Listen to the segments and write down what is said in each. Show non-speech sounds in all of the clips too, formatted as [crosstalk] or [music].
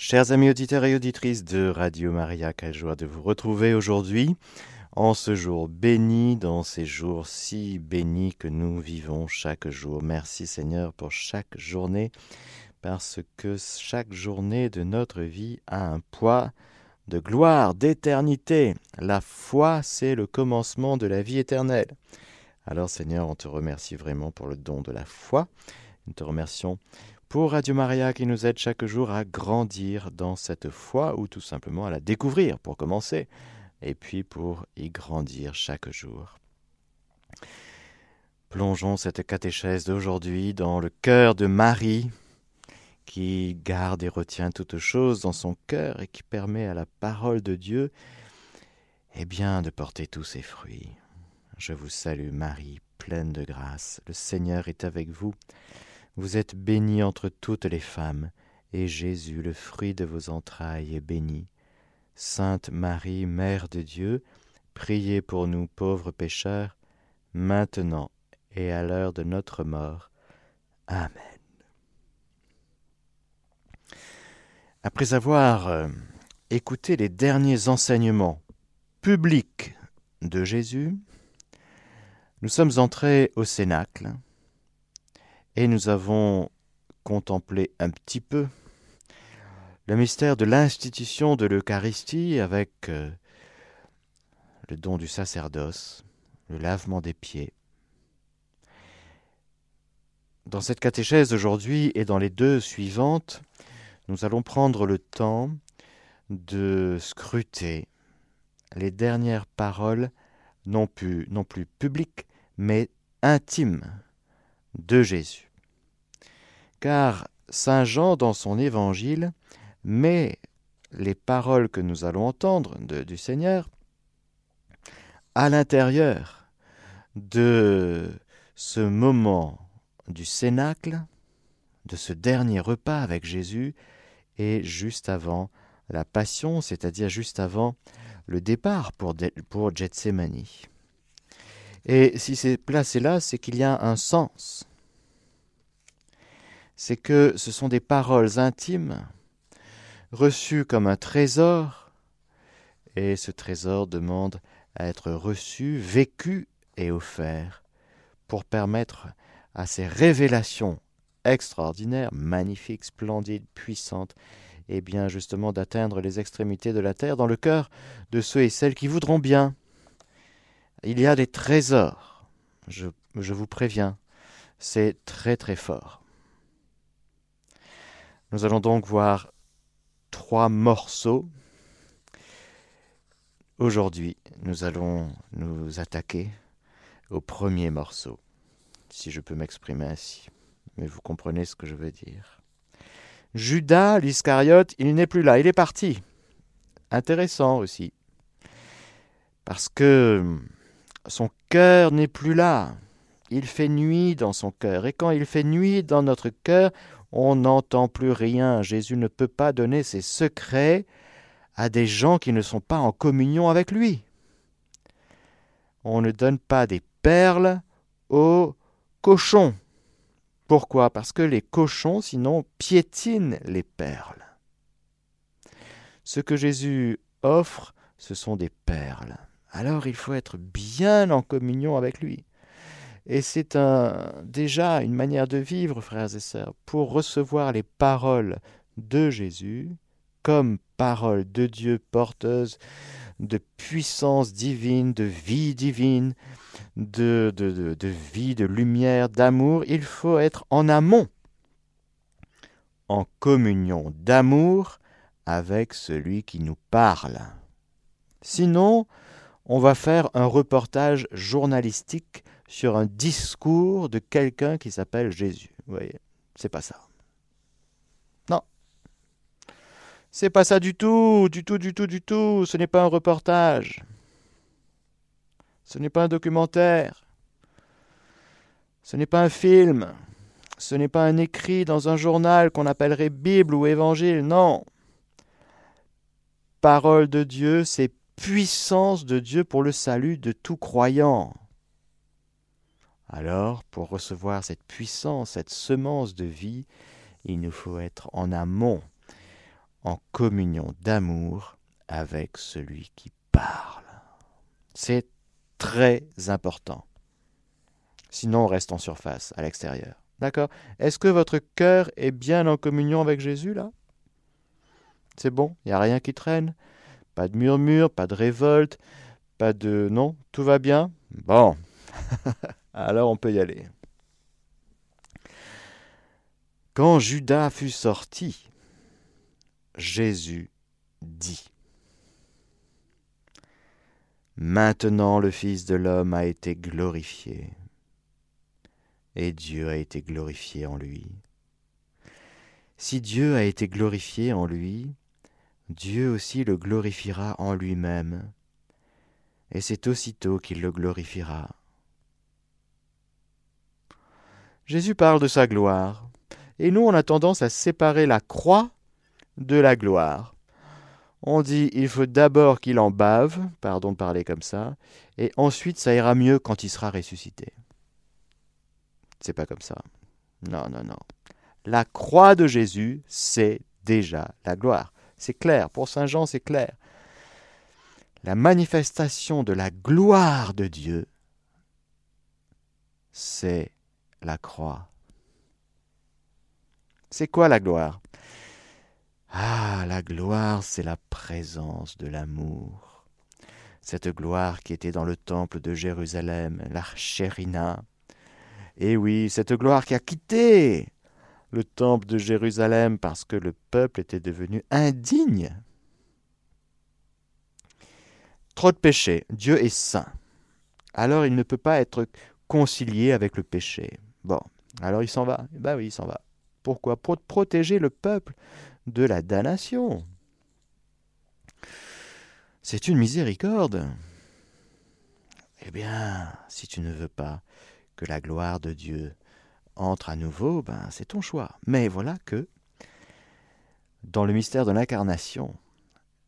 Chers amis auditeurs et auditrices de Radio Maria, quelle joie de vous retrouver aujourd'hui en ce jour béni, dans ces jours si bénis que nous vivons chaque jour. Merci Seigneur pour chaque journée, parce que chaque journée de notre vie a un poids de gloire, d'éternité. La foi, c'est le commencement de la vie éternelle. Alors Seigneur, on te remercie vraiment pour le don de la foi. Nous te remercions pour Radio Maria qui nous aide chaque jour à grandir dans cette foi ou tout simplement à la découvrir pour commencer et puis pour y grandir chaque jour. Plongeons cette catéchèse d'aujourd'hui dans le cœur de Marie qui garde et retient toutes choses dans son cœur et qui permet à la parole de Dieu eh bien de porter tous ses fruits. Je vous salue Marie, pleine de grâce, le Seigneur est avec vous. Vous êtes bénie entre toutes les femmes, et Jésus, le fruit de vos entrailles, est béni. Sainte Marie, Mère de Dieu, priez pour nous pauvres pécheurs, maintenant et à l'heure de notre mort. Amen. Après avoir euh, écouté les derniers enseignements publics de Jésus, nous sommes entrés au Cénacle et nous avons contemplé un petit peu le mystère de l'institution de l'Eucharistie avec euh, le don du sacerdoce, le lavement des pieds. Dans cette catéchèse d'aujourd'hui et dans les deux suivantes, nous allons prendre le temps de scruter les dernières paroles non plus, non plus publiques, mais intimes de Jésus car Saint Jean, dans son évangile, met les paroles que nous allons entendre du Seigneur à l'intérieur de ce moment du Cénacle, de ce dernier repas avec Jésus, et juste avant la Passion, c'est-à-dire juste avant le départ pour, pour Gethsemane. Et si c'est placé là, c'est qu'il y a un sens c'est que ce sont des paroles intimes, reçues comme un trésor, et ce trésor demande à être reçu, vécu et offert, pour permettre à ces révélations extraordinaires, magnifiques, splendides, puissantes, et eh bien justement d'atteindre les extrémités de la terre dans le cœur de ceux et celles qui voudront bien. Il y a des trésors, je, je vous préviens, c'est très très fort. Nous allons donc voir trois morceaux. Aujourd'hui, nous allons nous attaquer au premier morceau, si je peux m'exprimer ainsi. Mais vous comprenez ce que je veux dire. Judas, l'Iscariote, il n'est plus là, il est parti. Intéressant aussi. Parce que son cœur n'est plus là. Il fait nuit dans son cœur. Et quand il fait nuit dans notre cœur, on n'entend plus rien. Jésus ne peut pas donner ses secrets à des gens qui ne sont pas en communion avec lui. On ne donne pas des perles aux cochons. Pourquoi? Parce que les cochons, sinon, piétinent les perles. Ce que Jésus offre, ce sont des perles. Alors il faut être bien en communion avec lui. Et c'est un, déjà une manière de vivre, frères et sœurs, pour recevoir les paroles de Jésus comme paroles de Dieu porteuses de puissance divine, de vie divine, de, vie, de lumière, d'amour. Il faut être en amont, en communion d'amour avec celui qui nous parle. Sinon, on va faire un reportage journalistique sur un discours de quelqu'un qui s'appelle Jésus. Vous voyez, c'est pas ça. Non. C'est pas ça du tout, du tout, du tout, du tout. Ce n'est pas un reportage. Ce n'est pas un documentaire. Ce n'est pas un film. Ce n'est pas un écrit dans un journal qu'on appellerait Bible ou Évangile. Non. Parole de Dieu, c'est puissance de Dieu pour le salut de tout croyant. Alors, pour recevoir cette puissance, cette semence de vie, il nous faut être en amont, en communion d'amour avec celui qui parle. C'est très important. Sinon, on reste en surface, à l'extérieur. D'accord? Est-ce que votre cœur est bien en communion avec Jésus, là? C'est bon? Il n'y a rien qui traîne? Pas de murmure, pas de révolte, pas de... Non? Tout va bien? Bon. [laughs] Alors on peut y aller. Quand Judas fut sorti, Jésus dit Maintenant le Fils de l'homme a été glorifié, et Dieu a été glorifié en lui. Si Dieu a été glorifié en lui, Dieu aussi le glorifiera en lui-même, et c'est aussitôt qu'il le glorifiera. Jésus parle de sa gloire, et nous on a tendance à séparer la croix de la gloire. On dit il faut d'abord qu'il en bave, pardon de parler comme ça, et ensuite ça ira mieux quand il sera ressuscité. C'est pas comme ça. Non, non, non. La croix de Jésus, c'est déjà la gloire. C'est clair. Pour Saint Jean, c'est clair. La manifestation de la gloire de Dieu, c'est la croix. C'est quoi la gloire? Ah, la gloire, c'est la présence de l'amour. Cette gloire qui était dans le temple de Jérusalem, l'Archérina. Et oui, cette gloire qui a quitté le temple de Jérusalem parce que le peuple était devenu indigne. Trop de péché. Dieu est saint. Alors il ne peut pas être concilié avec le péché. Bon, alors il s'en va. Ben oui, il s'en va. Pourquoi? Pour protéger le peuple de la damnation. C'est une miséricorde. Eh bien, si tu ne veux pas que la gloire de Dieu entre à nouveau, ben c'est ton choix. Mais voilà que dans le mystère de l'incarnation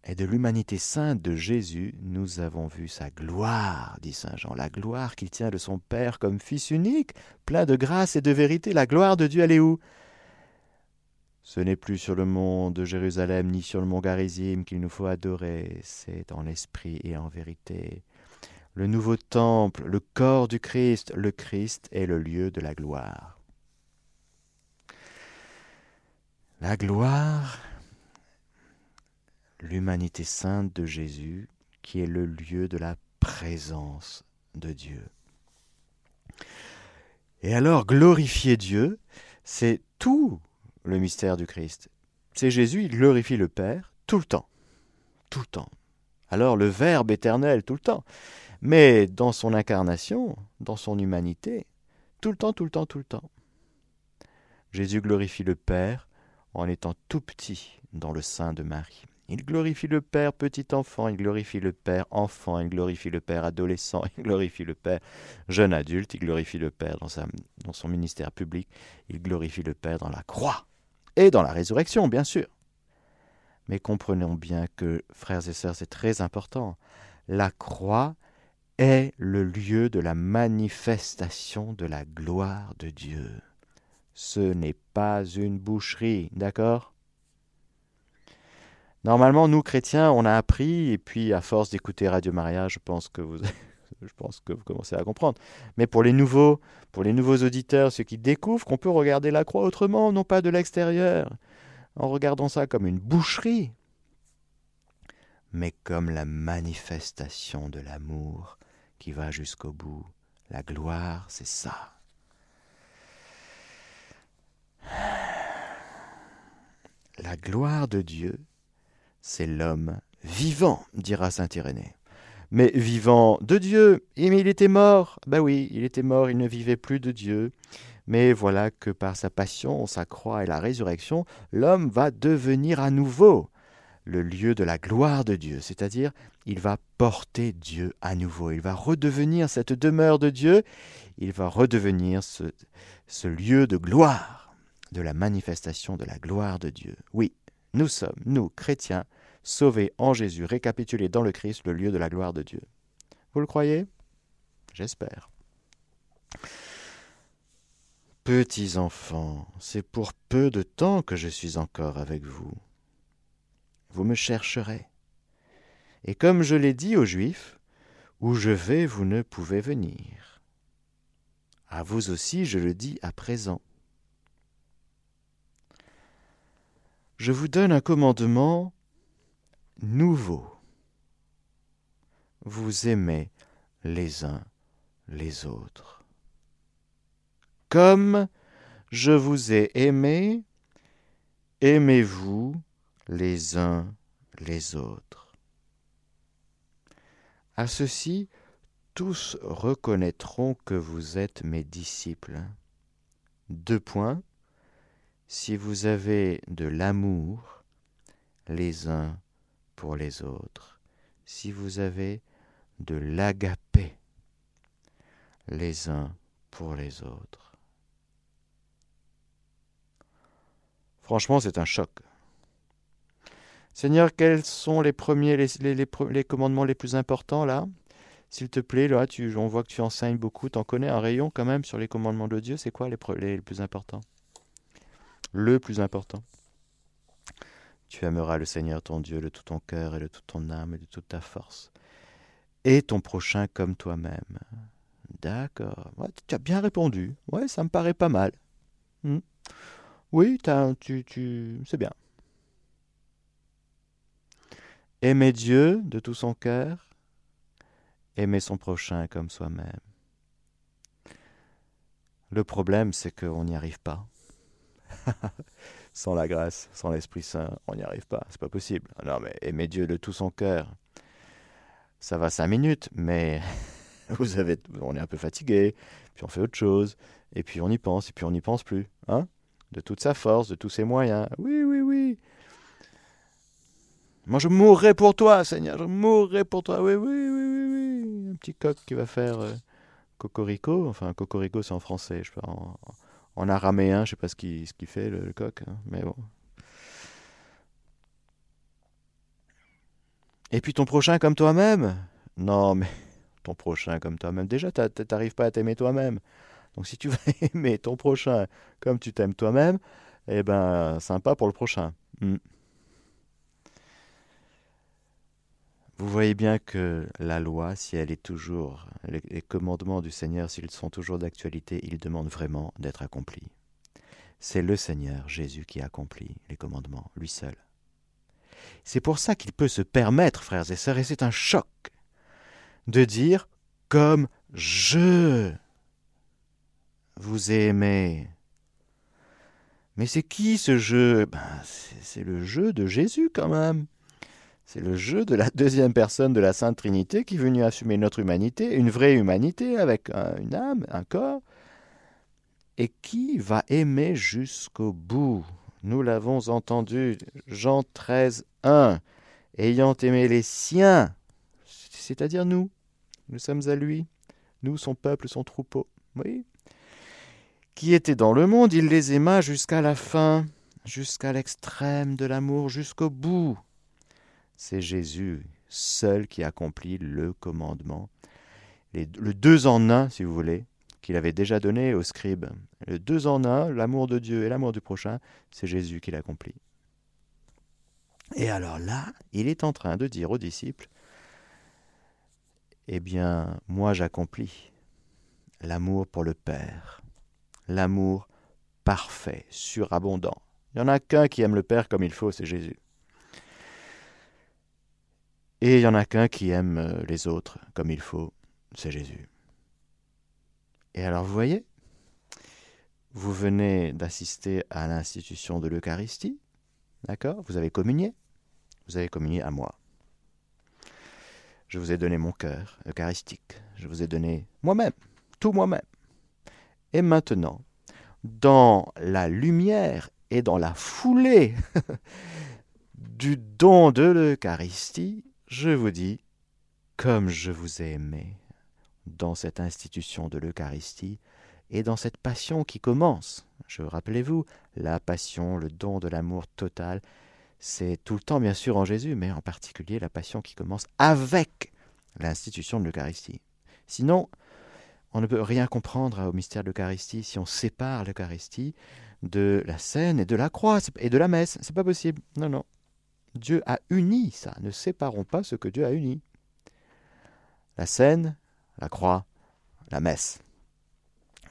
et de l'humanité sainte de Jésus, nous avons vu sa gloire, dit Saint Jean, la gloire qu'il tient de son Père comme Fils unique, plein de grâce et de vérité. La gloire de Dieu, elle est où? Ce n'est plus sur le mont de Jérusalem ni sur le mont Garizim qu'il nous faut adorer, c'est en l'esprit et en vérité. Le nouveau temple, le corps du Christ, le Christ est le lieu de la gloire. La gloire, l'humanité sainte de Jésus, qui est le lieu de la présence de Dieu. Et alors, glorifier Dieu, c'est tout le mystère du Christ. C'est Jésus, il glorifie le Père tout le temps. Tout le temps. Alors le Verbe éternel tout le temps. Mais dans son incarnation, dans son humanité, tout le temps, tout le temps, tout le temps. Jésus glorifie le Père en étant tout petit dans le sein de Marie. Il glorifie le Père petit enfant, il glorifie le Père enfant, il glorifie le Père adolescent, [laughs] il glorifie le Père jeune adulte, il glorifie le Père dans, son ministère public, il glorifie le Père dans la croix et dans la résurrection, bien sûr. Mais comprenons bien que, frères et sœurs, c'est très important. La croix est le lieu de la manifestation de la gloire de Dieu. Ce n'est pas une boucherie, d'accord? Normalement, nous chrétiens, on a appris, et puis à force d'écouter Radio Maria, je pense que vous [laughs] je pense que vous commencez à comprendre. Mais pour les nouveaux, pour les nouveaux auditeurs, ceux qui découvrent qu'on peut regarder la croix autrement, non pas de l'extérieur, en regardant ça comme une boucherie, mais comme la manifestation de l'amour qui va jusqu'au bout. La gloire, c'est ça. La gloire de Dieu, c'est l'homme vivant, dira saint Irénée mais vivant de Dieu. Et mais il était mort. Ben oui, il était mort, il ne vivait plus de Dieu. Mais voilà que par sa passion, sa croix et la résurrection, l'homme va devenir à nouveau le lieu de la gloire de Dieu, c'est-à-dire il va porter Dieu à nouveau, il va redevenir cette demeure de Dieu, il va redevenir ce, ce lieu de gloire, de la manifestation de la gloire de Dieu. Oui, nous sommes, nous, chrétiens, sauvé en Jésus, récapitulé dans le Christ, le lieu de la gloire de Dieu. Vous le croyez? J'espère. Petits enfants, c'est pour peu de temps que je suis encore avec vous. vous me chercherez. Et comme je l'ai dit aux Juifs, où je vais, vous ne pouvez venir. À vous aussi, je le dis à présent. Je vous donne un commandement nouveau. Vous aimez les uns les autres. Comme je vous ai aimé, aimez-vous les uns les autres. À ceci, tous reconnaîtront que vous êtes mes disciples. Deux points. Si vous avez de l'amour les uns pour les autres, si vous avez de l'agapé les uns pour les autres. Franchement, c'est un choc. Seigneur, quels sont les premiers, les, commandements les plus importants là? S'il te plaît, là, on voit que tu enseignes beaucoup, tu en connais un rayon quand même sur les commandements de Dieu. C'est quoi les plus importants? Le plus important. Tu aimeras le Seigneur ton Dieu de tout ton cœur et de toute ton âme et de toute ta force, et ton prochain comme toi-même. D'accord. tu as bien répondu. Ouais, ça me paraît pas mal. Hmm. Oui, c'est bien. Aimer Dieu de tout son cœur, aimer son prochain comme soi-même. Le problème, c'est qu'on n'y arrive pas. Sans la grâce, sans l'Esprit Saint, on n'y arrive pas. C'est pas possible. Non, mais aimer Dieu de tout son cœur, ça va cinq minutes, mais [laughs] vous avez, on est un peu fatigué, puis on fait autre chose, et puis on y pense, et puis on n'y pense plus. Hein? De toute sa force, de tous ses moyens. Oui, oui, oui. Moi, je mourrai pour toi, Seigneur, je mourrai pour toi. Oui, oui, oui, oui, oui. Un petit coq qui va faire euh, cocorico. Enfin, cocorico, c'est en français. Je en, en, araméen, je sais pas ce qu'il fait, le, coq. Hein, mais bon. Et puis ton prochain comme toi-même? Non, [laughs] mais ton prochain comme toi-même. Déjà, tu n'arrives pas à t'aimer toi-même. Donc si tu veux [laughs] aimer ton prochain comme tu t'aimes toi-même, eh ben sympa pour le prochain. Hmm. Vous voyez bien que la loi, si elle est toujours, les, commandements du Seigneur, s'ils sont toujours d'actualité, ils demandent vraiment d'être accomplis. C'est le Seigneur Jésus qui accomplit les commandements, lui seul. C'est pour ça qu'il peut se permettre, frères et sœurs, et c'est un choc, de dire comme je vous aimez. Mais c'est qui ce jeu? Ben, C'est le jeu de Jésus quand même. C'est le jeu de la deuxième personne de la Sainte Trinité qui est venu assumer notre humanité, une vraie humanité avec une âme, un corps, et qui va aimer jusqu'au bout. Nous l'avons entendu, Jean 13, 1, ayant aimé les siens, c'est-à-dire nous, nous sommes à lui, nous, son peuple, son troupeau. Oui, qui étaient dans le monde, il les aima jusqu'à la fin, jusqu'à l'extrême de l'amour, jusqu'au bout. C'est Jésus seul qui accomplit le commandement, le deux en un, si vous voulez, qu'il avait déjà donné aux scribes. Le deux en un, l'amour de Dieu et l'amour du prochain, c'est Jésus qui l'accomplit. Et alors là, il est en train de dire aux disciples, Eh bien, moi j'accomplis l'amour pour le Père l'amour parfait, surabondant. Il n'y en a qu'un qui aime le Père comme il faut, c'est Jésus. Et il n'y en a qu'un qui aime euh, les autres comme il faut, c'est Jésus. Et alors vous voyez, vous venez d'assister à l'institution de l'Eucharistie, d'accord? Vous avez communié, vous avez communié à moi. Je vous ai donné mon cœur eucharistique, je vous ai donné moi-même, tout moi-même. Et maintenant, dans la lumière et dans la foulée [laughs] du don de l'Eucharistie, je vous dis, comme je vous ai aimé dans cette institution de l'Eucharistie et dans cette passion qui commence. Je rappelez-vous, la passion, le don de l'amour total, c'est tout le temps bien sûr en Jésus, mais en particulier la passion qui commence avec l'institution de l'Eucharistie. Sinon, on ne peut rien comprendre au mystère de l'Eucharistie si on sépare l'Eucharistie de la scène et de la croix et de la messe. C'est pas possible. Non, non. Dieu a uni ça. Ne séparons pas ce que Dieu a uni. La scène, la croix, la messe.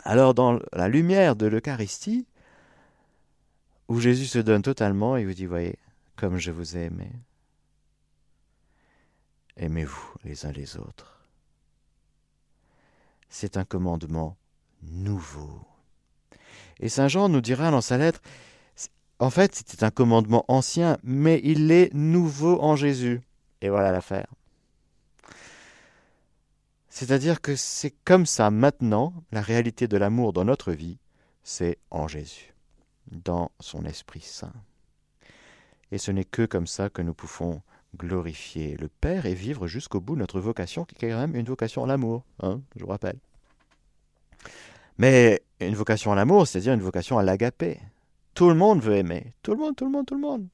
Alors dans la lumière de l'Eucharistie, où Jésus se donne totalement et vous dit, voyez, comme je vous ai aimé, aimez-vous les uns les autres. C'est un commandement nouveau. Et Saint Jean nous dira dans sa lettre, en fait c'était un commandement ancien, mais il est nouveau en Jésus. Et voilà l'affaire. C'est-à-dire que c'est comme ça maintenant, la réalité de l'amour dans notre vie, c'est en Jésus, dans son Esprit Saint. Et ce n'est que comme ça que nous pouvons glorifier le Père et vivre jusqu'au bout notre vocation, qui est quand même une vocation à l'amour, hein, je vous rappelle. Mais une vocation à l'amour, c'est-à-dire une vocation à l'agapé. Tout le monde veut aimer. Tout le monde, tout le monde, tout le monde.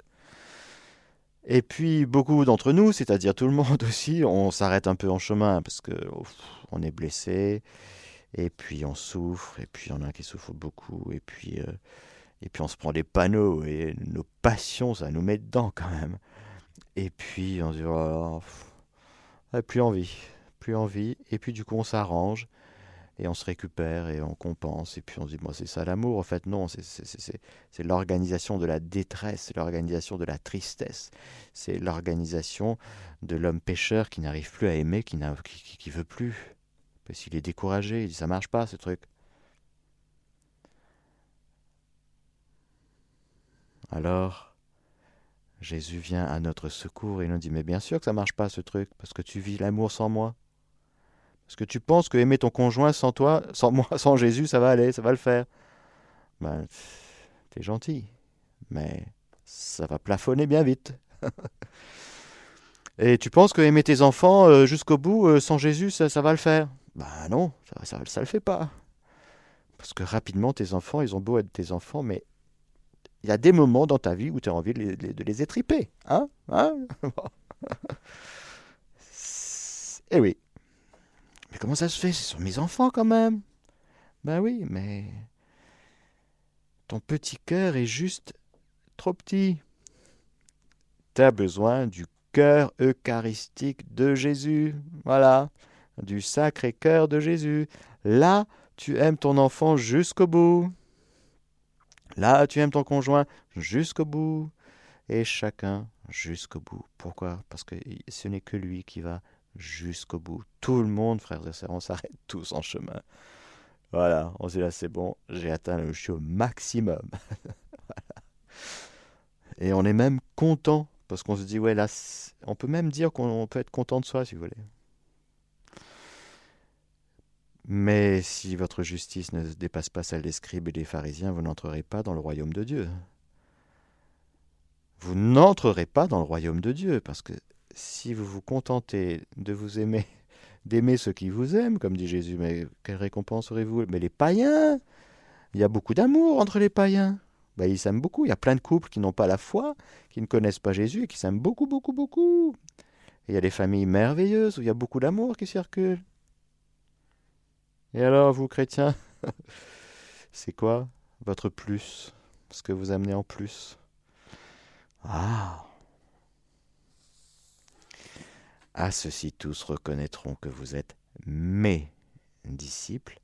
Et puis beaucoup d'entre nous, c'est-à-dire tout le monde [laughs] aussi, on s'arrête un peu en chemin parce que on est blessé, et puis on souffre, et puis il y en a qui souffrent beaucoup, et puis euh, et puis on se prend des panneaux. Et nos passions, ça nous met dedans quand même. Et puis on se dit oh, plus envie, plus envie, et puis du coup on s'arrange et on se récupère et on compense. Et puis on se dit, moi, c'est ça l'amour. En fait, non, c'est l'organisation de la détresse, c'est l'organisation de la tristesse, c'est l'organisation de l'homme pécheur qui n'arrive plus à aimer, qui ne qui, veut plus. Parce qu'il est découragé, il dit, ça marche pas ce truc. Alors, Jésus vient à notre secours et nous dit, mais bien sûr que ça marche pas ce truc, parce que tu vis l'amour sans moi. Est-ce que tu penses que aimer ton conjoint sans toi, sans moi, [laughs] sans Jésus, ça va aller, ça va le faire? Ben, t'es gentil, mais ça va plafonner bien vite. [laughs] Et tu penses que aimer tes enfants euh, jusqu'au bout, euh, sans Jésus, ça, va le faire? Ben non, ça, ça, le fait pas. Parce que rapidement, tes enfants, ils ont beau être tes enfants, mais il y a des moments dans ta vie où tu as envie de les, de les étriper. Hein, hein? [laughs] Eh oui. Comment ça se fait? Ce sont mes enfants quand même. Ben oui, mais ton petit cœur est juste trop petit. Tu as besoin du cœur eucharistique de Jésus. Voilà, du sacré cœur de Jésus. Là, tu aimes ton enfant jusqu'au bout. Là, tu aimes ton conjoint jusqu'au bout. Et chacun jusqu'au bout. Pourquoi? Parce que ce n'est que lui qui va jusqu'au bout. Tout le monde, frères et sœurs, on s'arrête [laughs] tous en chemin. Voilà, on se dit là, c'est bon, j'ai atteint le chiot maximum. [laughs] Et on est même content, parce qu'on se dit, ouais, là, on peut même dire qu'on peut être content de soi, si vous voulez. Mais si votre justice ne dépasse pas celle des scribes et des pharisiens, vous n'entrerez pas dans le royaume de Dieu. Vous n'entrerez pas dans le royaume de Dieu, parce que si vous vous contentez de vous aimer, [laughs] d'aimer ceux qui vous aiment, comme dit Jésus, mais quelle récompense aurez-vous? Mais les païens Il y a beaucoup d'amour entre les païens. Ben, ils s'aiment beaucoup. Il y a plein de couples qui n'ont pas la foi, qui ne connaissent pas Jésus et qui s'aiment beaucoup, beaucoup, beaucoup. Il y a des familles merveilleuses où il y a beaucoup d'amour qui circule. Et alors, vous, chrétiens, [laughs] c'est quoi votre plus? Ce que vous amenez en plus? Ah à ceux-ci tous reconnaîtront que vous êtes mes disciples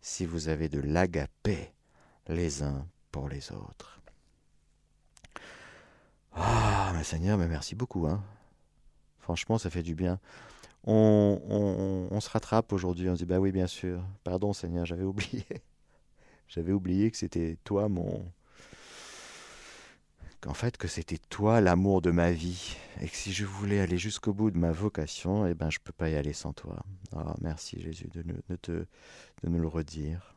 si vous avez de l'agapé les uns pour les autres. Ah, mais Seigneur, merci beaucoup. Hein. Franchement, ça fait du bien. On se rattrape aujourd'hui, on se dit, bah oui, bien sûr. Pardon, Seigneur, j'avais oublié. [laughs] j'avais oublié que c'était toi, mon, qu'en fait que c'était toi l'amour de ma vie et que si je voulais aller jusqu'au bout de ma vocation, eh ben je peux pas y aller sans toi. Ah, merci Jésus de, nous, te, de nous le redire.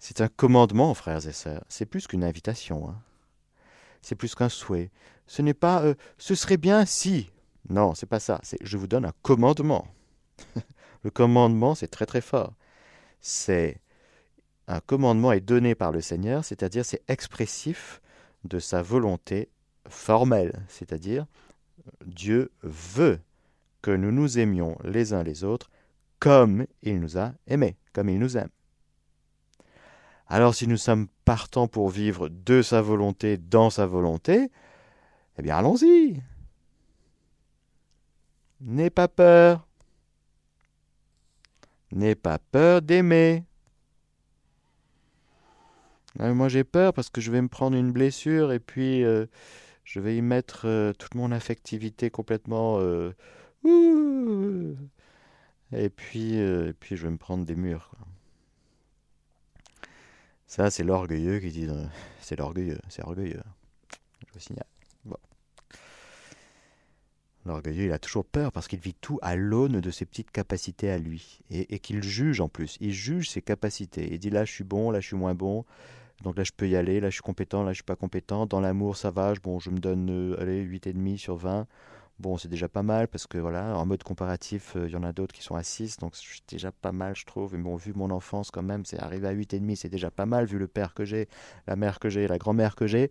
C'est un commandement, frères et sœurs. C'est plus qu'une invitation. Hein. C'est plus qu'un souhait. Ce n'est pas euh, ce serait bien si. Non, c'est pas ça. C'est je vous donne un commandement. [laughs] le commandement, c'est très très fort. C'est un commandement est donné par le Seigneur, c'est-à-dire c'est expressif de sa volonté formelle, c'est-à-dire Dieu veut que nous nous aimions les uns les autres comme il nous a aimés, comme il nous aime. Alors si nous sommes partants pour vivre de sa volonté, dans sa volonté, Eh bien, allons-y. N'aie pas peur. N'aie pas peur d'aimer. Ah, moi j'ai peur parce que je vais me prendre une blessure et puis euh, je vais y mettre euh, toute mon affectivité complètement... Euh, et, puis, et puis je vais me prendre des murs. Ça c'est l'orgueilleux qui dit... c'est l'orgueilleux, c'est orgueilleux. Je vous signale. L'orgueilleux, il a toujours peur parce qu'il vit tout à l'aune de ses petites capacités à lui. Et qu'il juge en plus. Il juge ses capacités. Il dit là, je suis bon, là, je suis moins bon. Donc là, je peux y aller. Là, je suis compétent. Là, je suis pas compétent. Dans l'amour, ça va. Bon, je me donne euh, allez, 8,5 sur 20. Bon, c'est déjà pas mal parce que voilà, en mode comparatif, euh, il y en a d'autres qui sont à 6. Donc c'est déjà pas mal, je trouve. Mais bon, vu mon enfance, quand même, c'est arrivé à 8,5, c'est déjà pas mal. Vu le père que j'ai, la mère que j'ai, la grand-mère que j'ai.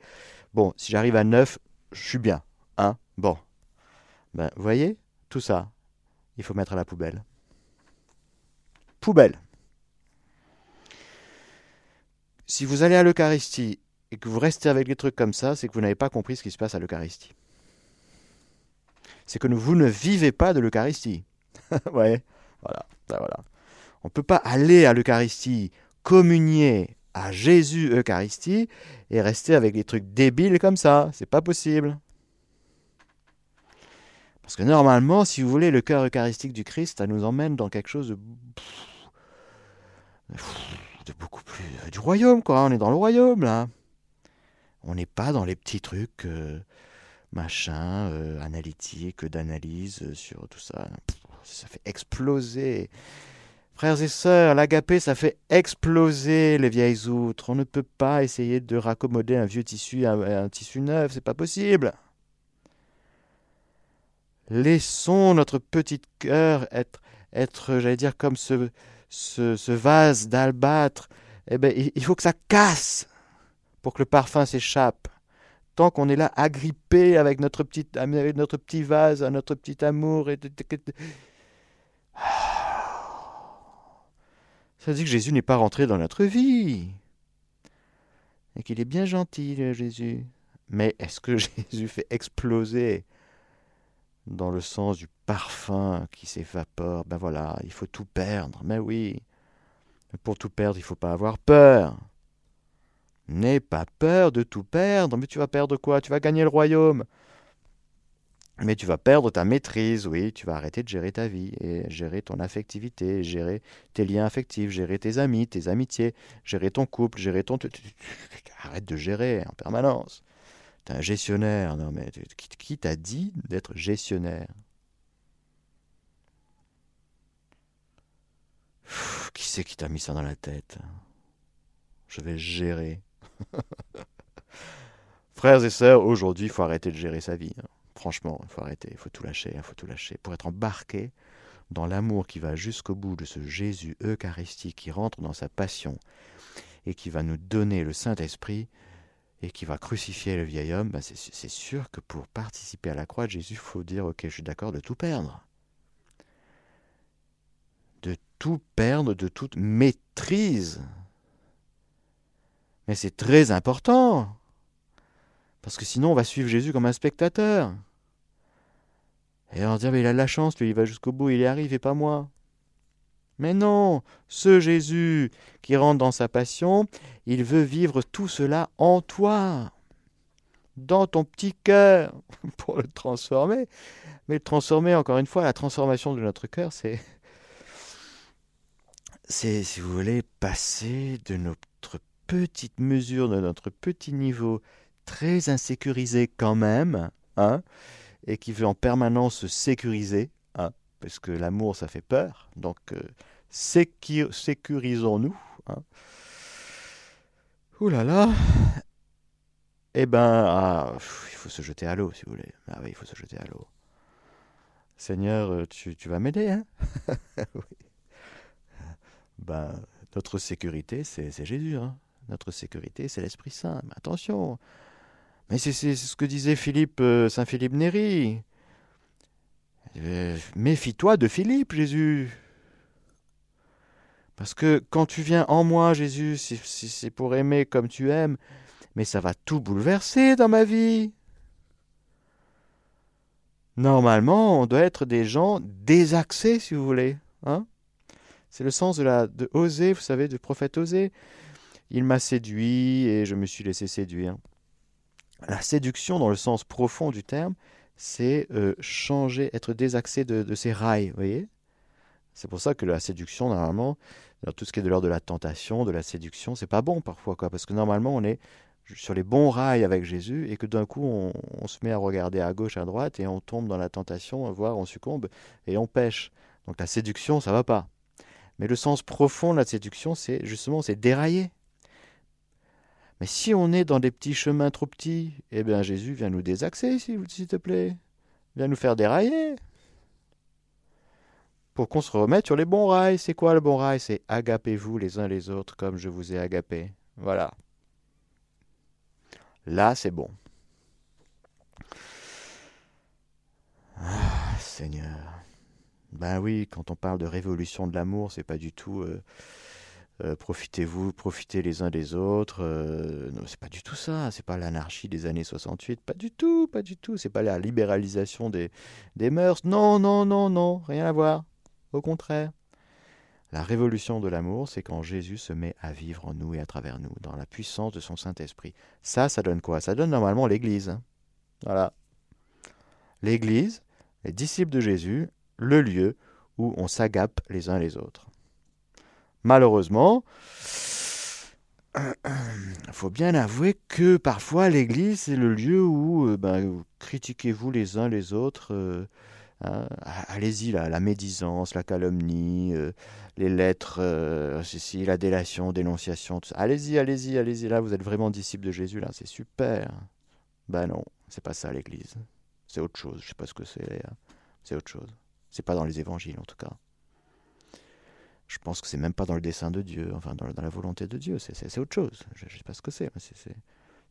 Bon, si j'arrive à 9, je suis bien. Hein Bon, ben, vous voyez, tout ça, il faut mettre à la poubelle. Poubelle. Si vous allez à l'Eucharistie et que vous restez avec des trucs comme ça, c'est que vous n'avez pas compris ce qui se passe à l'Eucharistie. C'est que vous ne vivez pas de l'Eucharistie. [laughs] ouais, voilà, ben voilà. On ne peut pas aller à l'Eucharistie, communier à Jésus Eucharistie et rester avec des trucs débiles comme ça. C'est pas possible. Parce que normalement, si vous voulez, le cœur eucharistique du Christ, ça nous emmène dans quelque chose de, de beaucoup plus euh, du royaume, quoi. On est dans le royaume, là. On n'est pas dans les petits trucs, euh, machin, euh, analytiques, d'analyse sur tout ça. Ça fait exploser. Frères et sœurs, l'agapé, ça fait exploser les vieilles outres. On ne peut pas essayer de raccommoder un vieux tissu à un tissu neuf, c'est pas possible. Laissons notre petit cœur être, être j'allais dire, comme ce, ce, vase d'albâtre. Eh ben, il faut que ça casse pour que le parfum s'échappe. Tant qu'on est là agrippé avec notre petit, avec notre petit vase, notre petit amour. Et... [sighs] Ça dit que Jésus n'est pas rentré dans notre vie. Et qu'il est bien gentil, Jésus. Mais est-ce que [laughs] Jésus fait exploser dans le sens du parfum qui s'évapore. Ben voilà, il faut tout perdre. Mais oui, pour tout perdre, il faut pas avoir peur. N'aie pas peur de tout perdre. Mais tu vas perdre quoi? Tu vas gagner le royaume. Mais tu vas perdre ta maîtrise, oui, tu vas arrêter de gérer ta vie et gérer ton affectivité, gérer tes liens affectifs, gérer tes amis, tes amitiés, gérer ton couple, gérer ton... Arrête de gérer en permanence. T'es un gestionnaire. Non, mais qui, t'a dit d'être gestionnaire? Qui c'est qui t'a mis ça dans la tête? Je vais gérer. [laughs] Frères et sœurs, aujourd'hui, il faut arrêter de gérer sa vie. Hein. Franchement, il faut arrêter, il faut tout lâcher, il faut tout lâcher. Pour être embarqué dans l'amour qui va jusqu'au bout de ce Jésus eucharistique qui rentre dans sa passion et qui va nous donner le Saint-Esprit, et qui va crucifier le vieil homme, ben c'est sûr que pour participer à la croix de Jésus, il faut dire, ok, je suis d'accord de tout perdre. De tout perdre, de toute maîtrise. Mais c'est très important. Parce que sinon, on va suivre Jésus comme un spectateur. Et on va dire, mais il a de la chance, lui, il va jusqu'au bout, il y arrive, et pas moi. Mais non, ce Jésus qui rentre dans sa passion, il veut vivre tout cela en toi, dans ton petit cœur, [laughs] pour le transformer. Mais le transformer, encore une fois, la transformation de notre cœur, c'est, c'est, si vous voulez, passer de notre petite mesure, de notre petit niveau, très insécurisé quand même, hein, et qui veut en permanence se sécuriser, hein, parce que l'amour, ça fait peur. Donc, euh, sécurisons-nous. Hein. Ouh là là. Eh ben, ah, il faut se jeter à l'eau, si vous voulez. Ah il faut se jeter à l'eau. Seigneur, euh, tu, vas m'aider, hein? [laughs] Oui. Ben, notre sécurité, c'est Jésus. Hein notre sécurité, c'est l'Esprit Saint. Mais attention. Mais c'est ce que disait Philippe, euh, Saint Philippe Néri. Euh, méfie-toi de Philippe, Jésus. Parce que quand tu viens en moi, Jésus, c'est pour aimer comme tu aimes, mais ça va tout bouleverser dans ma vie. Normalement, on doit être des gens désaxés, si vous voulez. Hein C'est le sens de, la, de oser, vous savez, du prophète Osée. Il m'a séduit et je me suis laissé séduire. La séduction, dans le sens profond du terme, c'est euh, changer, être désaxé de, de ses rails, vous voyez? C'est pour ça que la séduction, normalement, dans tout ce qui est de l'ordre de la tentation, de la séduction, c'est pas bon parfois, quoi, parce que normalement, on est sur les bons rails avec Jésus et que d'un coup on, se met à regarder à gauche, à droite et on tombe dans la tentation, voire on succombe et on pêche. Donc la séduction, ça va pas. Mais le sens profond de la séduction, c'est justement c'est dérailler. Mais si on est dans des petits chemins trop petits, eh bien Jésus vient nous désaxer, s'il te plaît. Vient nous faire dérailler. Pour qu'on se remette sur les bons rails. C'est quoi le bon rail? C'est agapez-vous les uns les autres comme je vous ai agapé. Voilà. Là, c'est bon. Ah, Seigneur. Ben oui, quand on parle de révolution de l'amour, c'est pas du tout euh, euh, profitez-vous, profitez les uns des autres. Euh, c'est pas du tout ça. C'est pas l'anarchie des années 68. Pas du tout, pas du tout. C'est pas la libéralisation des, des mœurs. Non, non, non, non. Rien à voir. Au contraire. La révolution de l'amour, c'est quand Jésus se met à vivre en nous et à travers nous, dans la puissance de son Saint-Esprit. Ça, ça donne quoi? Ça donne normalement l'Église. Hein. voilà. L'Église, les disciples de Jésus, le lieu où on s'agape les uns les autres. Malheureusement, il [clears throat] faut bien avouer que parfois l'Église, c'est le lieu où euh, ben, critiquez-vous les uns les autres. Euh, Hein, allez-y, la médisance, la calomnie, euh, les lettres, la délation, dénonciation, tout ça. Allez-y, allez-y, allez-y. Là, vous êtes vraiment disciple de Jésus, là, c'est super. Ben non, c'est pas ça l'Église. C'est autre chose. Je sais pas ce que c'est. C'est autre chose. C'est pas dans les évangiles, en tout cas. Je pense que c'est même pas dans le dessein de Dieu, enfin dans, la volonté de Dieu. C'est autre chose. Je, ne sais pas ce que c'est. C'est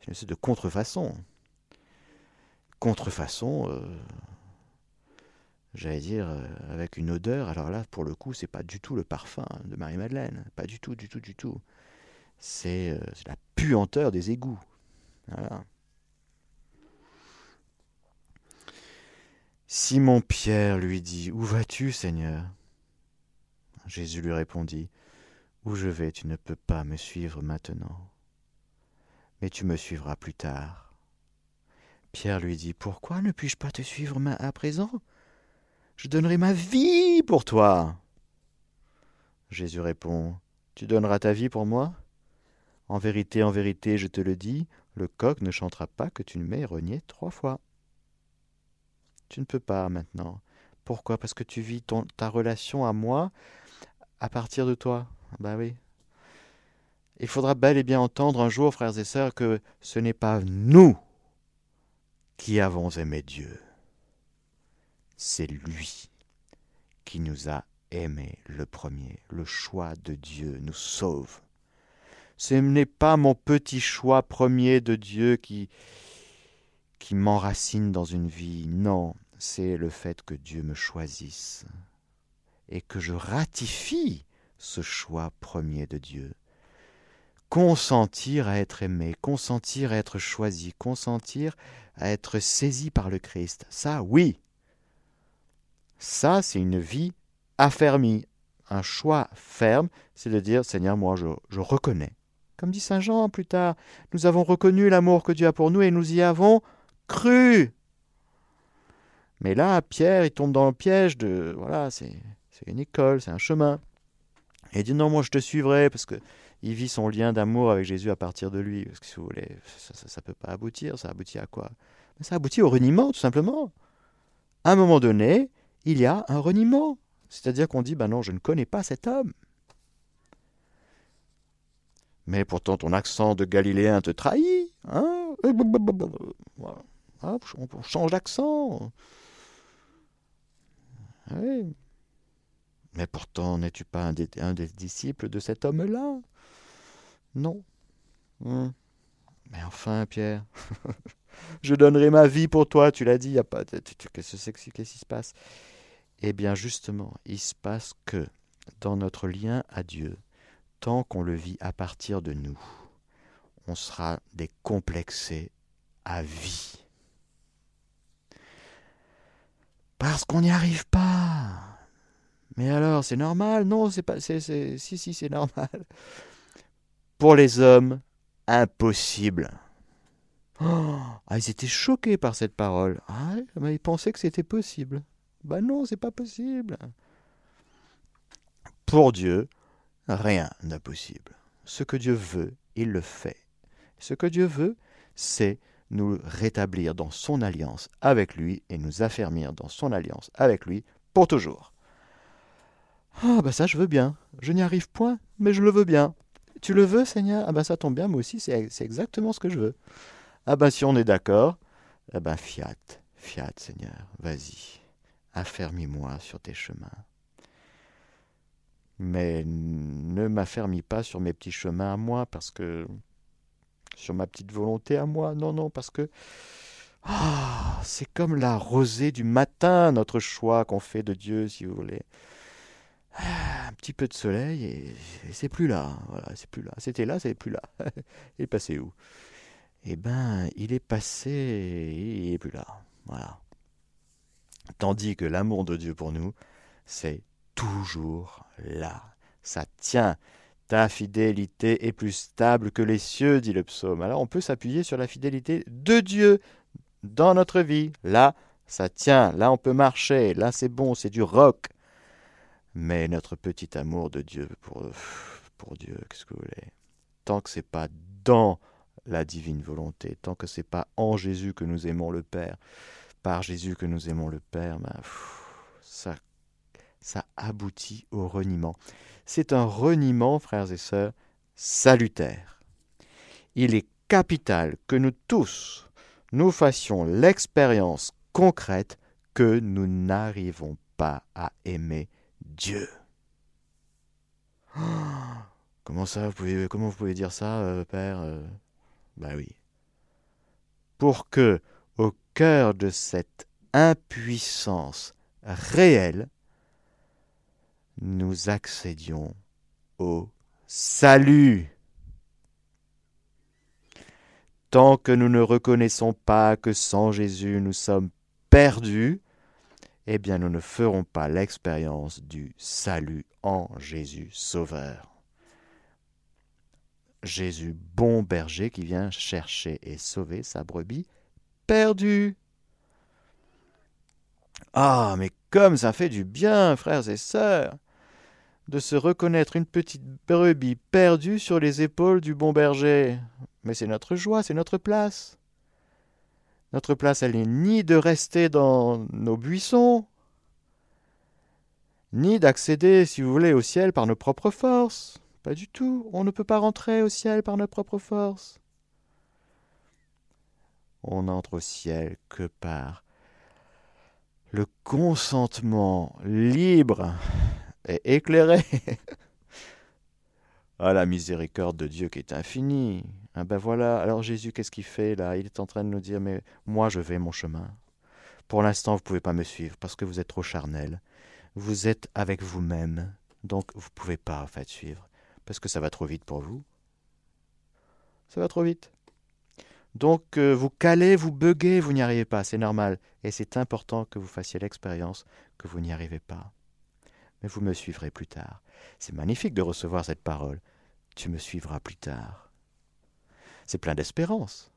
une espèce de contrefaçon. Contrefaçon. Euh, j'allais dire, euh, avec une odeur. Alors là, pour le coup, c'est pas du tout le parfum de Marie-Madeleine. Pas du tout, du tout, du tout. C'est euh, la puanteur des égouts. Voilà. Simon-Pierre lui dit Où vas-tu, Seigneur? Jésus lui répondit Où je vais, tu ne peux pas me suivre maintenant, mais tu me suivras plus tard. Pierre lui dit Pourquoi ne puis-je pas te suivre à présent? Je donnerai ma vie pour toi. Jésus répond, Tu donneras ta vie pour moi? En vérité, en vérité, je te le dis, le coq ne chantera pas que tu ne m'aies renié trois fois. Tu ne peux pas maintenant. Pourquoi? Parce que tu vis ton, ta relation à moi à partir de toi. Ben oui. Il faudra bel et bien entendre un jour, frères et sœurs, que ce n'est pas nous qui avons aimé Dieu c'est lui qui nous a aimés le premier. Le choix de Dieu nous sauve. Ce n'est pas mon petit choix premier de Dieu qui, qui m'enracine dans une vie. Non, c'est le fait que Dieu me choisisse et que je ratifie ce choix premier de Dieu. Consentir à être aimé, consentir à être choisi, consentir à être saisi par le Christ. Ça, oui, ça, c'est une vie affermie. Un choix ferme, c'est de dire Seigneur, moi, je, je reconnais. Comme dit Saint Jean plus tard, nous avons reconnu l'amour que Dieu a pour nous et nous y avons cru. Mais là, Pierre, il tombe dans le piège de voilà, c'est une école, c'est un chemin. Et il dit non, moi je te suivrai parce que il vit son lien d'amour avec Jésus à partir de lui. Parce que si vous voulez, ça ne peut pas aboutir. Ça aboutit à quoi? Ça aboutit au reniement, tout simplement. À un moment donné, il y a un reniement. C'est-à-dire qu'on dit, ben non, je ne connais pas cet homme. Mais pourtant ton accent de Galiléen te trahit. Hein? On change d'accent. Oui. Mais pourtant, n'es-tu pas un des, disciples de cet homme-là? Non. Hum. Mais enfin, Pierre, [laughs] je donnerai ma vie pour toi, tu l'as dit. Qu'est-ce qui se passe? Eh bien justement, il se passe que dans notre lien à Dieu, tant qu'on le vit à partir de nous, on sera décomplexé à vie. Parce qu'on n'y arrive pas. Mais alors, c'est normal? Non, c'est pas. C'est, si, si, c'est normal. Pour les hommes, impossible. Oh, ah, ils étaient choqués par cette parole. Ah, mais ils pensaient que c'était possible. Ben non, c'est pas possible. Pour Dieu, rien n'est possible. Ce que Dieu veut, il le fait. Ce que Dieu veut, c'est nous rétablir dans son alliance avec lui et nous affermir dans son alliance avec lui pour toujours. Ah, bah ça, je veux bien. Je n'y arrive point, mais je le veux bien. Tu le veux, Seigneur? Ah, bah ça tombe bien, moi aussi, c'est exactement ce que je veux. Ah, bah si on est d'accord, eh ben fiat, fiat, Seigneur, vas-y, affermis-moi sur tes chemins. Mais ne m'affermis pas sur mes petits chemins à moi, parce que sur ma petite volonté à moi. Non, non, parce que ah, c'est comme la rosée du matin, notre choix qu'on fait de Dieu, si vous voulez. Ah, un petit peu de soleil et, c'est plus là. Voilà, c'est plus là. C'était là, c'est plus là. [laughs] il est passé où? Eh ben, il est passé, il est plus là. Voilà. Tandis que l'amour de Dieu pour nous, c'est toujours là. Ça tient. Ta fidélité est plus stable que les cieux, dit le psaume. Alors on peut s'appuyer sur la fidélité de Dieu dans notre vie. Là, ça tient, là on peut marcher, là c'est bon, c'est du roc. Mais notre petit amour de Dieu pour, pour Dieu, qu'est-ce que vous voulez? Tant que c'est pas dans la divine volonté, tant que c'est pas en Jésus que nous aimons le Père, par Jésus que nous aimons le Père, ben, ça, ça aboutit au reniement c'est un reniement, frères et sœurs, salutaire. Il est capital que nous tous, nous fassions l'expérience concrète que nous n'arrivons pas à aimer Dieu. [gasps] comment ça, vous pouvez, comment vous pouvez dire ça, euh, Père euh? Ben oui. Pour que, au cœur de cette impuissance réelle, nous accédions au salut. Tant que nous ne reconnaissons pas que sans Jésus nous sommes perdus, eh bien nous ne ferons pas l'expérience du salut en Jésus Sauveur. Jésus, bon berger qui vient chercher et sauver sa brebis perdue. Ah, mais comme ça fait du bien, frères et sœurs de se reconnaître une petite brebis perdue sur les épaules du bon berger. Mais c'est notre joie, c'est notre place. Notre place, elle n'est ni de rester dans nos buissons, ni d'accéder, si vous voulez, au ciel par nos propres forces. Pas du tout. On ne peut pas rentrer au ciel par nos propres forces. On n'entre au ciel que par le consentement libre et éclairé. [laughs] ah, la miséricorde de Dieu qui est infinie. Ah ben voilà, alors Jésus, qu'est-ce qu'il fait là? Il est en train de nous dire, mais moi je vais mon chemin. Pour l'instant, vous ne pouvez pas me suivre parce que vous êtes trop charnel. Vous êtes avec vous-même, donc vous ne pouvez pas en fait suivre parce que ça va trop vite pour vous. Ça va trop vite. Donc euh, vous calez, vous buguez, vous n'y arrivez pas, c'est normal. Et c'est important que vous fassiez l'expérience que vous n'y arrivez pas mais vous me suivrez plus tard. C'est magnifique de recevoir cette parole. Tu me suivras plus tard. C'est plein d'espérance,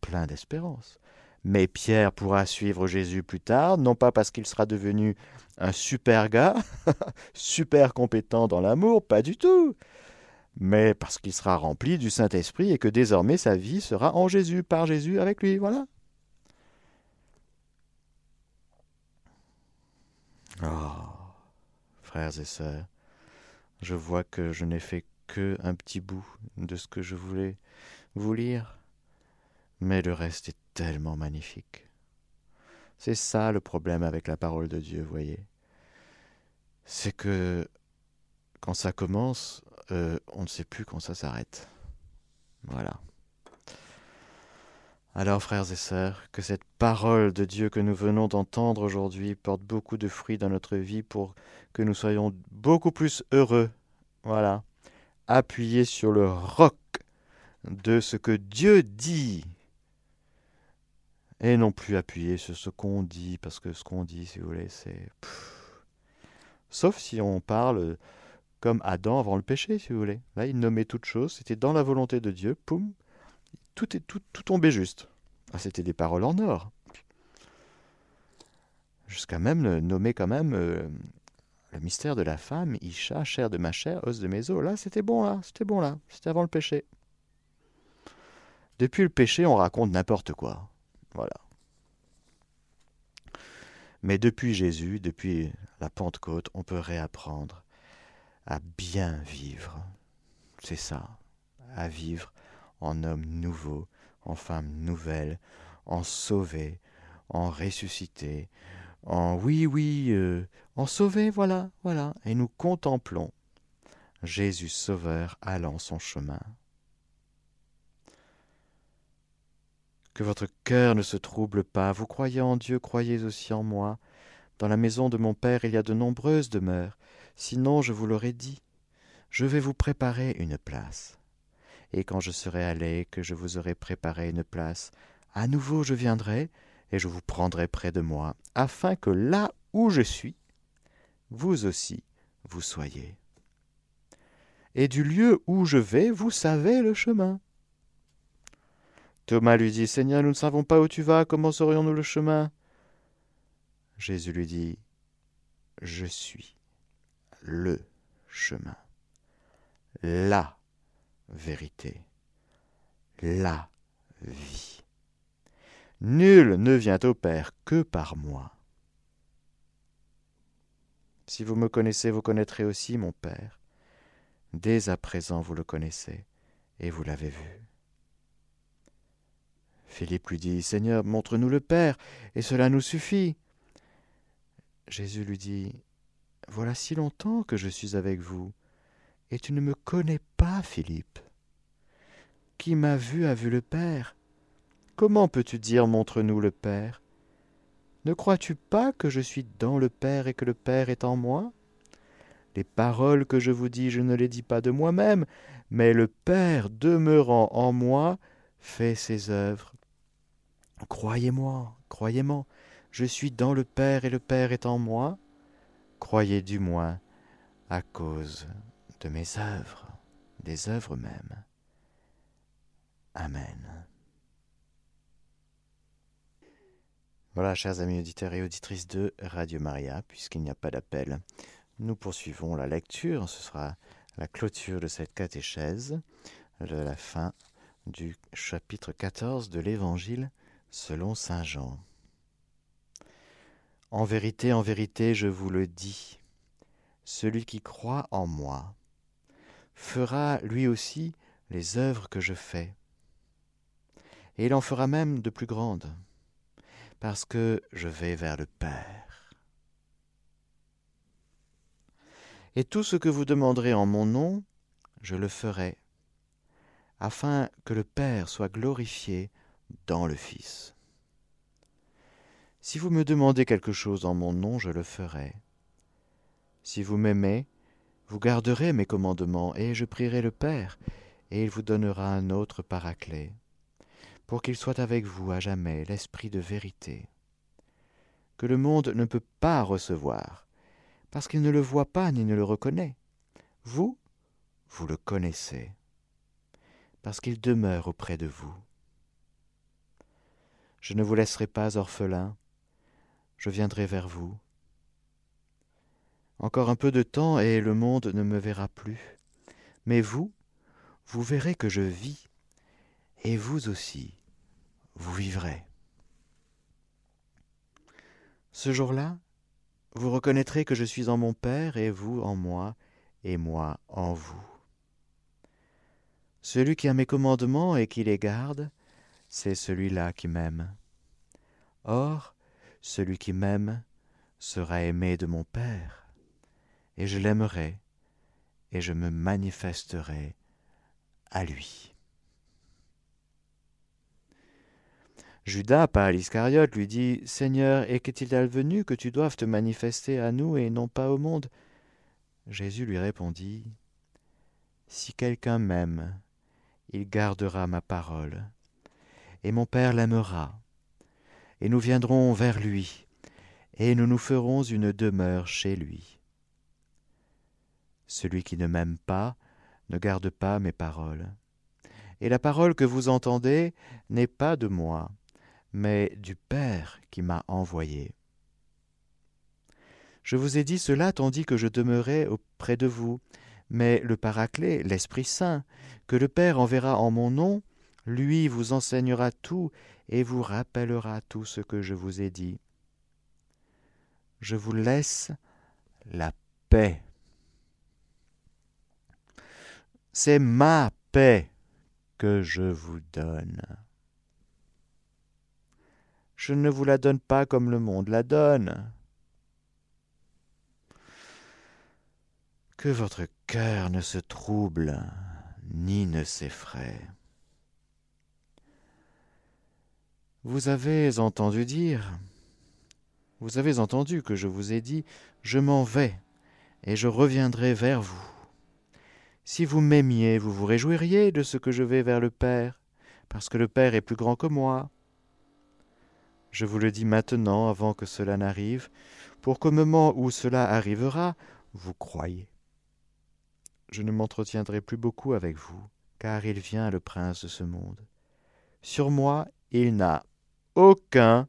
plein d'espérance. Mais Pierre pourra suivre Jésus plus tard, non pas parce qu'il sera devenu un super gars, [laughs] super compétent dans l'amour, pas du tout, mais parce qu'il sera rempli du Saint-Esprit et que désormais sa vie sera en Jésus, par Jésus, avec lui. Voilà. Oh frères et sœurs, je vois que je n'ai fait que un petit bout de ce que je voulais vous lire, mais le reste est tellement magnifique. C'est ça le problème avec la parole de Dieu, voyez. C'est que quand ça commence, euh, on ne sait plus quand ça s'arrête. Voilà. Alors, frères et sœurs, que cette parole de Dieu que nous venons d'entendre aujourd'hui porte beaucoup de fruits dans notre vie pour que nous soyons beaucoup plus heureux. Voilà. Appuyés sur le roc de ce que Dieu dit. et non plus appuyer sur ce qu'on dit, parce que ce qu'on dit, si vous voulez, c'est... Sauf si on parle comme Adam avant le péché, si vous voulez. Là, il nommait toute chose, c'était dans la volonté de Dieu, poum, tout, est, tout, tombait juste. Ah, c'était des paroles en or. Jusqu'à même nommer quand même euh, le mystère de la femme, Isha, chair de ma chair, os de mes os. Là, c'était bon, là, c'était bon, là, c'était avant le péché. Depuis le péché, on raconte n'importe quoi. Voilà. Mais depuis Jésus, depuis la Pentecôte, on peut réapprendre à bien vivre. C'est ça, à vivre en homme nouveau, en femme nouvelle, en sauvé, en ressuscité, en oui, oui, euh, en sauvé, voilà, voilà. Et nous contemplons Jésus Sauveur allant son chemin. Que votre cœur ne se trouble pas, vous croyez en Dieu, croyez aussi en moi. Dans la maison de mon Père il y a de nombreuses demeures, sinon je vous l'aurais dit. Je vais vous préparer une place. Et quand je serai allé, que je vous aurai préparé une place, à nouveau je viendrai, et je vous prendrai près de moi, afin que là où je suis, vous aussi vous soyez. Et du lieu où je vais, vous savez le chemin. Thomas lui dit, Seigneur, nous ne savons pas où tu vas, comment saurions-nous le chemin? Jésus lui dit, Je suis le chemin, la vérité, la vie. Nul ne vient au Père que par moi. Si vous me connaissez, vous connaîtrez aussi mon Père. Dès à présent vous le connaissez, et vous l'avez vu. Philippe lui dit, Seigneur, montre-nous le Père, et cela nous suffit. Jésus lui dit, Voilà si longtemps que je suis avec vous, et tu ne me connais pas, Philippe. Qui m'a vu a vu le Père. Comment peux-tu dire montre-nous le Père? Ne crois-tu pas que je suis dans le Père et que le Père est en moi? Les paroles que je vous dis, je ne les dis pas de moi-même, mais le Père demeurant en moi fait ses œuvres. Croyez-moi, croyez-moi, je suis dans le Père et le Père est en moi. Croyez du moins à cause de mes œuvres, des œuvres mêmes. Amen. Voilà, chers amis auditeurs et auditrices de Radio Maria, puisqu'il n'y a pas d'appel, nous poursuivons la lecture. Ce sera la clôture de cette catéchèse, de la fin du chapitre 14 de l'Évangile selon Saint Jean. En vérité, en vérité, je vous le dis, celui qui croit en moi fera lui aussi les œuvres que je fais, et il en fera même de plus grandes, parce que je vais vers le Père. Et tout ce que vous demanderez en mon nom, je le ferai, afin que le Père soit glorifié dans le Fils. Si vous me demandez quelque chose en mon nom, je le ferai. Si vous m'aimez, vous garderez mes commandements, et je prierai le Père, et il vous donnera un autre paraclet, pour qu'il soit avec vous à jamais l'Esprit de vérité, que le monde ne peut pas recevoir, parce qu'il ne le voit pas ni ne le reconnaît. Vous, vous le connaissez, parce qu'il demeure auprès de vous. Je ne vous laisserai pas orphelin, je viendrai vers vous. Encore un peu de temps et le monde ne me verra plus. Mais vous, vous verrez que je vis, et vous aussi, vous vivrez. Ce jour-là, vous reconnaîtrez que je suis en mon Père, et vous en moi, et moi en vous. Celui qui a mes commandements et qui les garde, c'est celui-là qui m'aime. Or, celui qui m'aime sera aimé de mon Père, et je l'aimerai, et je me manifesterai à lui. Judas, pas l'Iscariote, lui dit Seigneur, et qu'est-il advenu que tu doives te manifester à nous et non pas au monde? Jésus lui répondit Si quelqu'un m'aime, il gardera ma parole et mon Père l'aimera, et nous viendrons vers lui, et nous nous ferons une demeure chez lui. Celui qui ne m'aime pas ne garde pas mes paroles. Et la parole que vous entendez n'est pas de moi, mais du Père qui m'a envoyé. Je vous ai dit cela tandis que je demeurais auprès de vous, mais le Paraclet, l'Esprit Saint, que le Père enverra en mon nom, lui vous enseignera tout et vous rappellera tout ce que je vous ai dit. Je vous laisse la paix. C'est ma paix que je vous donne. Je ne vous la donne pas comme le monde la donne. Que votre cœur ne se trouble ni ne s'effraie. Vous avez entendu dire, vous avez entendu que je vous ai dit, je m'en vais, et je reviendrai vers vous. Si vous m'aimiez, vous vous réjouiriez de ce que je vais vers le Père, parce que le Père est plus grand que moi. Je vous le dis maintenant, avant que cela n'arrive, pour qu'au moment où cela arrivera, vous croyez. Je ne m'entretiendrai plus beaucoup avec vous, car il vient le prince de ce monde. Sur moi, il n'a aucun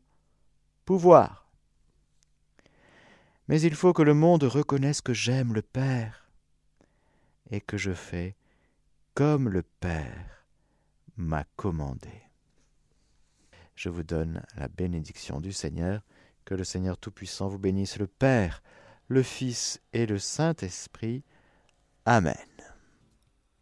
pouvoir. Mais il faut que le monde reconnaisse que j'aime le Père et que je fais comme le Père m'a commandé. Je vous donne la bénédiction du Seigneur, que le Seigneur Tout-Puissant vous bénisse, le Père, le Fils et le Saint-Esprit. Amen.